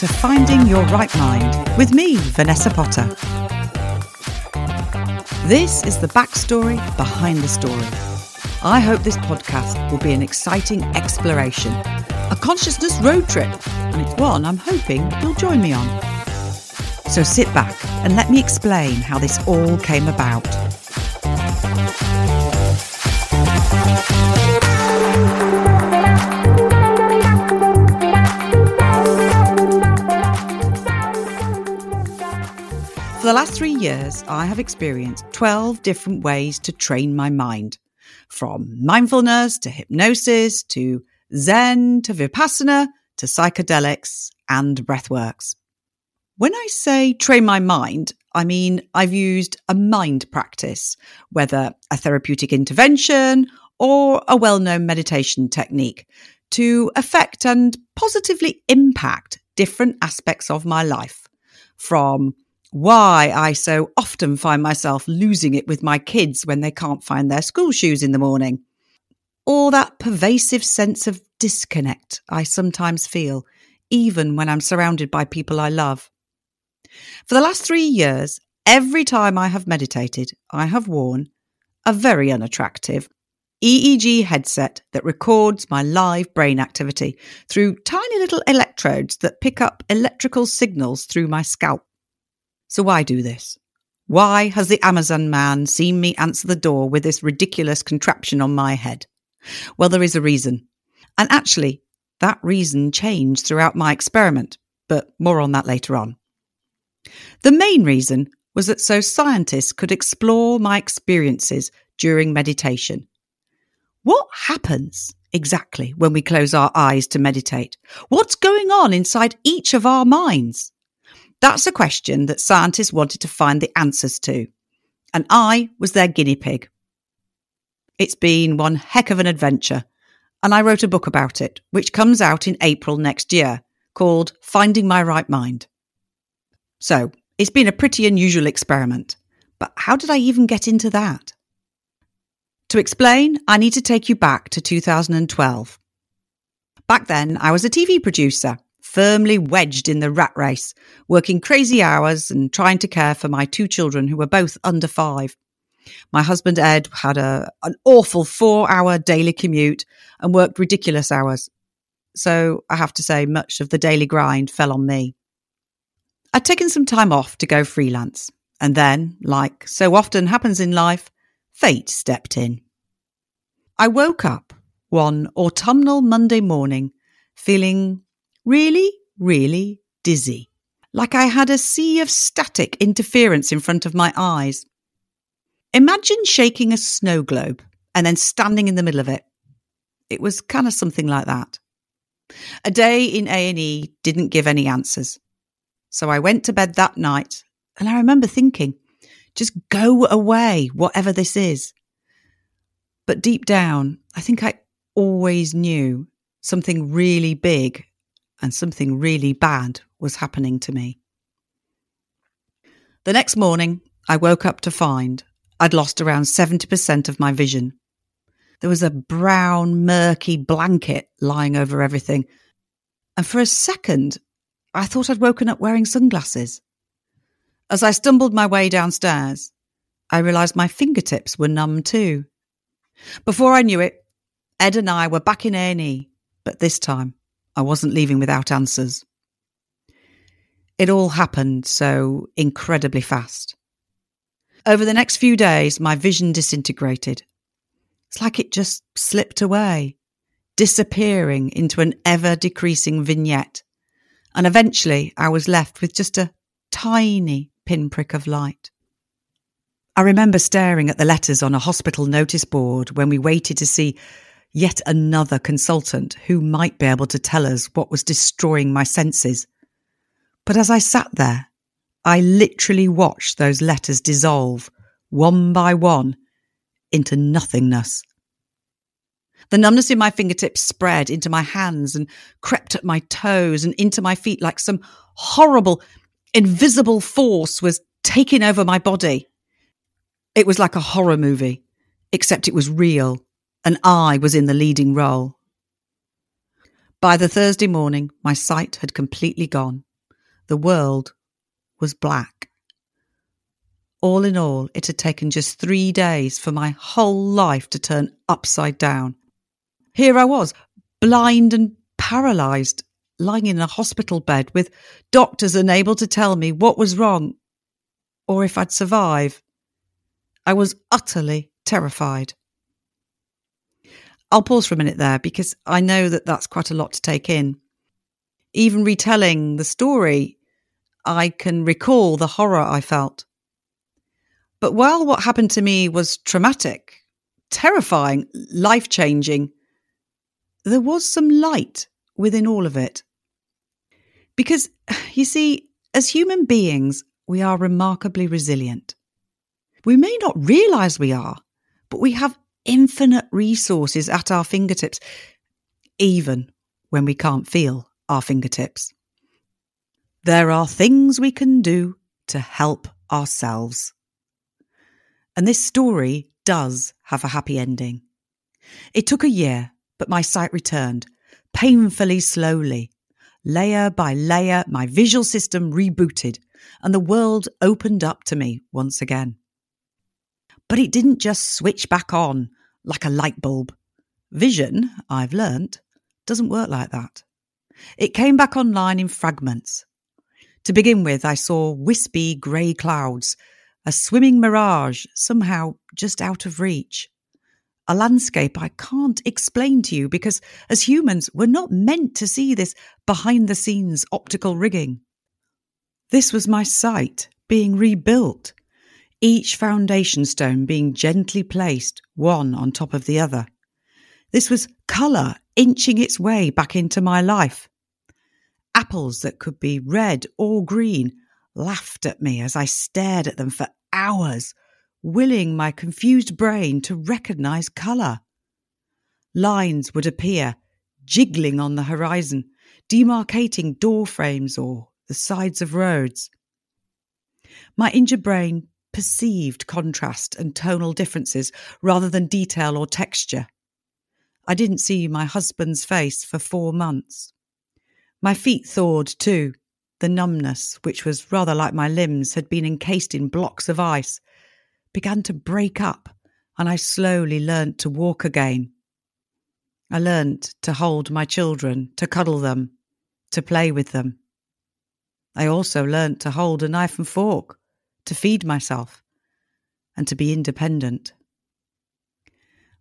to Finding Your Right Mind with me, Vanessa Potter. This is the backstory behind the story. I hope this podcast will be an exciting exploration, a consciousness road trip, and it's one I'm hoping you'll join me on. So sit back and let me explain how this all came about. The last three years, I have experienced 12 different ways to train my mind from mindfulness to hypnosis to Zen to Vipassana to psychedelics and breathworks. When I say train my mind, I mean I've used a mind practice, whether a therapeutic intervention or a well known meditation technique, to affect and positively impact different aspects of my life from why I so often find myself losing it with my kids when they can't find their school shoes in the morning, or that pervasive sense of disconnect I sometimes feel, even when I'm surrounded by people I love. For the last three years, every time I have meditated, I have worn a very unattractive EEG headset that records my live brain activity through tiny little electrodes that pick up electrical signals through my scalp. So why do this? Why has the Amazon man seen me answer the door with this ridiculous contraption on my head? Well, there is a reason. And actually, that reason changed throughout my experiment, but more on that later on. The main reason was that so scientists could explore my experiences during meditation. What happens exactly when we close our eyes to meditate? What's going on inside each of our minds? That's a question that scientists wanted to find the answers to. And I was their guinea pig. It's been one heck of an adventure. And I wrote a book about it, which comes out in April next year, called Finding My Right Mind. So it's been a pretty unusual experiment. But how did I even get into that? To explain, I need to take you back to 2012. Back then, I was a TV producer firmly wedged in the rat race, working crazy hours and trying to care for my two children who were both under five. My husband Ed had a, an awful four hour daily commute and worked ridiculous hours. So I have to say, much of the daily grind fell on me. I'd taken some time off to go freelance. And then, like so often happens in life, fate stepped in. I woke up one autumnal Monday morning feeling really, really dizzy, like I had a sea of static interference in front of my eyes. Imagine shaking a snow globe and then standing in the middle of it. It was kind of something like that. A day in A&E didn't give any answers. So I went to bed that night and I remember thinking, just go away, whatever this is. But deep down, I think I always knew something really big and something really bad was happening to me. The next morning, I woke up to find I'd lost around 70% of my vision. There was a brown, murky blanket lying over everything. And for a second, I thought I'd woken up wearing sunglasses. As I stumbled my way downstairs, I realised my fingertips were numb too. Before I knew it, Ed and I were back in A&E, but this time I wasn't leaving without answers. It all happened so incredibly fast. Over the next few days, my vision disintegrated. It's like it just slipped away, disappearing into an ever decreasing vignette. And eventually, I was left with just a tiny pinprick of light. I remember staring at the letters on a hospital notice board when we waited to see yet another consultant who might be able to tell us what was destroying my senses. But as I sat there, I literally watched those letters dissolve, one by one, into nothingness. The numbness in my fingertips spread into my hands and crept at my toes and into my feet like some horrible, invisible force was taking over my body. It was like a horror movie, except it was real and I was in the leading role. By the Thursday morning, my sight had completely gone, the world was black. All in all, it had taken just three days for my whole life to turn upside down. Here I was, blind and paralysed, lying in a hospital bed with doctors unable to tell me what was wrong or if I'd survive. I was utterly terrified. I'll pause for a minute there because I know that that's quite a lot to take in. Even retelling the story, I can recall the horror I felt. But while what happened to me was traumatic, terrifying, life changing, there was some light within all of it. Because, you see, as human beings, we are remarkably resilient. We may not realize we are, but we have infinite resources at our fingertips, even when we can't feel our fingertips. There are things we can do to help ourselves. And this story does have a happy ending. It took a year, but my sight returned, painfully slowly. Layer by layer, my visual system rebooted, and the world opened up to me once again. But it didn't just switch back on like a light bulb. Vision, I've learnt, doesn't work like that. It came back online in fragments. To begin with, I saw wispy grey clouds, a swimming mirage somehow just out of reach. A landscape I can't explain to you because as humans, we're not meant to see this behind the scenes optical rigging. This was my sight being rebuilt each foundation stone being gently placed one on top of the other. This was colour inching its way back into my life. Apples that could be red or green laughed at me as I stared at them for hours, willing my confused brain to recognise colour. Lines would appear, jiggling on the horizon, demarcating door frames or the sides of roads. My injured brain perceived contrast and tonal differences rather than detail or texture. I didn't see my husband's face for four months. My feet thawed too. The numbness, which was rather like my limbs, had been encased in blocks of ice, began to break up, and I slowly learnt to walk again. I learnt to hold my children, to cuddle them, to play with them. I also learnt to hold a knife and fork, to feed myself, and to be independent.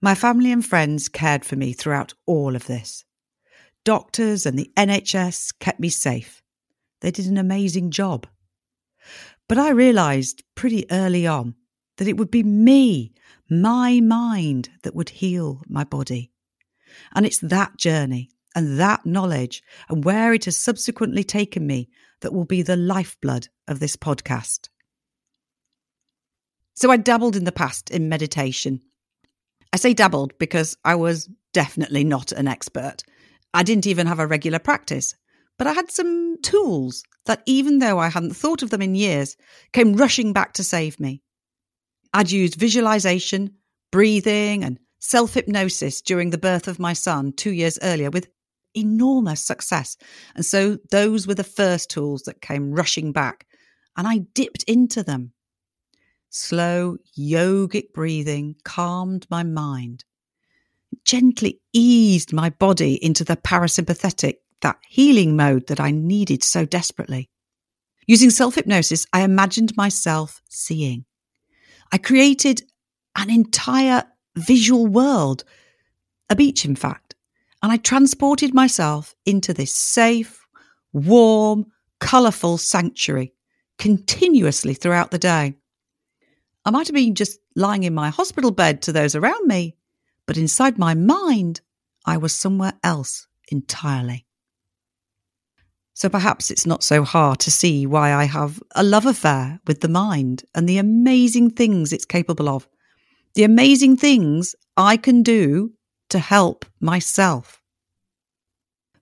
My family and friends cared for me throughout all of this. Doctors and the NHS kept me safe. They did an amazing job. But I realised pretty early on that it would be me, my mind, that would heal my body. And it's that journey and that knowledge and where it has subsequently taken me that will be the lifeblood of this podcast. So I dabbled in the past in meditation. I say dabbled because I was definitely not an expert. I didn't even have a regular practice, but I had some tools that, even though I hadn't thought of them in years, came rushing back to save me. I'd used visualization, breathing, and self hypnosis during the birth of my son two years earlier with enormous success. And so those were the first tools that came rushing back, and I dipped into them. Slow yogic breathing calmed my mind, gently eased my body into the parasympathetic, that healing mode that I needed so desperately. Using self hypnosis, I imagined myself seeing. I created an entire visual world, a beach, in fact, and I transported myself into this safe, warm, colourful sanctuary continuously throughout the day. I might have been just lying in my hospital bed to those around me, but inside my mind, I was somewhere else entirely. So perhaps it's not so hard to see why I have a love affair with the mind and the amazing things it's capable of, the amazing things I can do to help myself.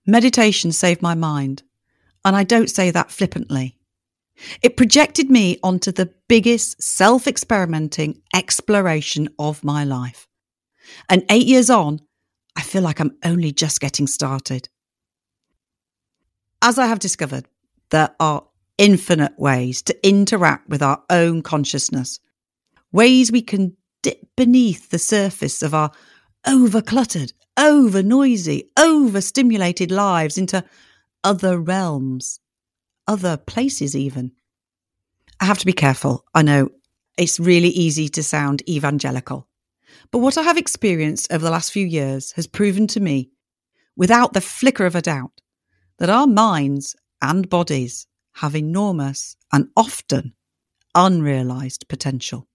Meditation saved my mind, and I don't say that flippantly. It projected me onto the biggest self experimenting exploration of my life. And eight years on, I feel like I'm only just getting started. As I have discovered, there are infinite ways to interact with our own consciousness, ways we can dip beneath the surface of our over-cluttered, over-noisy, over-stimulated lives into other realms, other places even. I have to be careful. I know it's really easy to sound evangelical. But what I have experienced over the last few years has proven to me, without the flicker of a doubt, that our minds and bodies have enormous and often unrealized potential.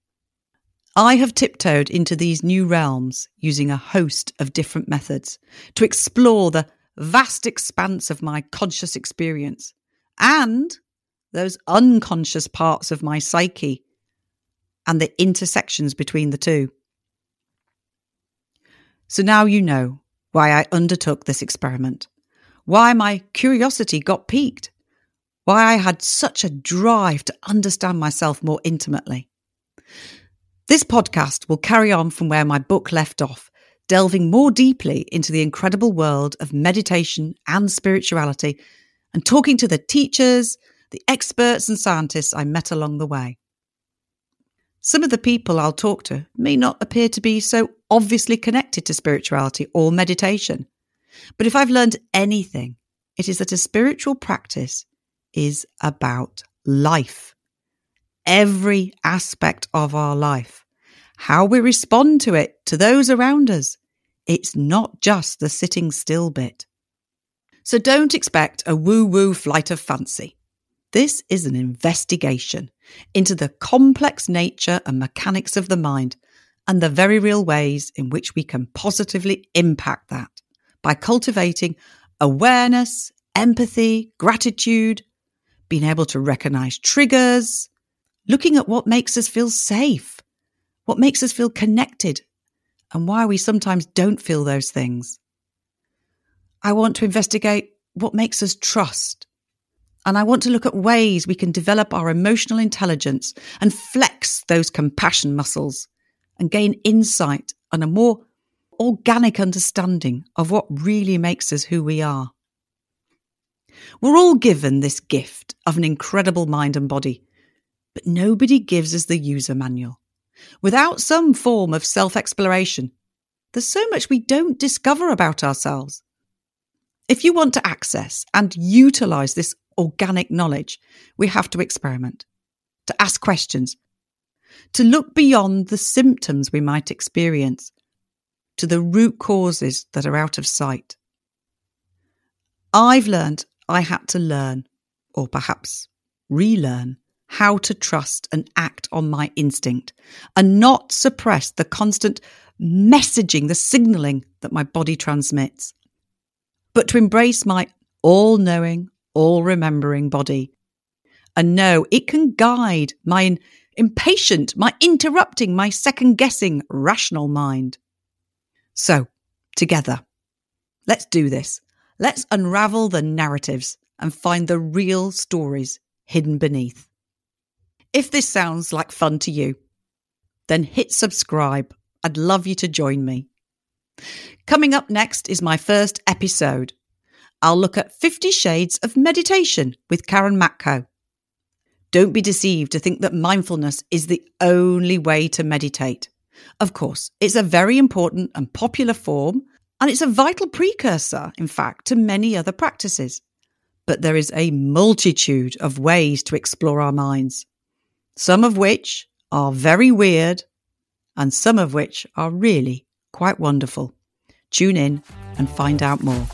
I have tiptoed into these new realms using a host of different methods to explore the vast expanse of my conscious experience and those unconscious parts of my psyche and the intersections between the two. So now you know why I undertook this experiment, why my curiosity got piqued, why I had such a drive to understand myself more intimately. This podcast will carry on from where my book left off, delving more deeply into the incredible world of meditation and spirituality and talking to the teachers, the experts and scientists I met along the way. Some of the people I'll talk to may not appear to be so obviously connected to spirituality or meditation. But if I've learned anything, it is that a spiritual practice is about life. Every aspect of our life, how we respond to it, to those around us. It's not just the sitting still bit. So don't expect a woo woo flight of fancy. This is an investigation into the complex nature and mechanics of the mind and the very real ways in which we can positively impact that by cultivating awareness, empathy, gratitude, being able to recognize triggers, looking at what makes us feel safe, what makes us feel connected, and why we sometimes don't feel those things. I want to investigate what makes us trust and I want to look at ways we can develop our emotional intelligence and flex those compassion muscles and gain insight and a more organic understanding of what really makes us who we are. We're all given this gift of an incredible mind and body, but nobody gives us the user manual. Without some form of self exploration, there's so much we don't discover about ourselves. If you want to access and utilize this organic knowledge, we have to experiment, to ask questions, to look beyond the symptoms we might experience to the root causes that are out of sight. I've learned I had to learn, or perhaps relearn, how to trust and act on my instinct and not suppress the constant messaging, the signaling that my body transmits, but to embrace my all knowing, all remembering body. And know it can guide my impatient, my interrupting, my second guessing rational mind. So, together, let's do this. Let's unravel the narratives and find the real stories hidden beneath. If this sounds like fun to you, then hit subscribe. I'd love you to join me. Coming up next is my first episode I'll look at 50 Shades of Meditation with Karin Matko. Don't be deceived to think that mindfulness is the only way to meditate. Of course, it's a very important and popular form, and it's a vital precursor, in fact, to many other practices. But there is a multitude of ways to explore our minds, some of which are very weird, and some of which are really quite wonderful. Tune in and find out more.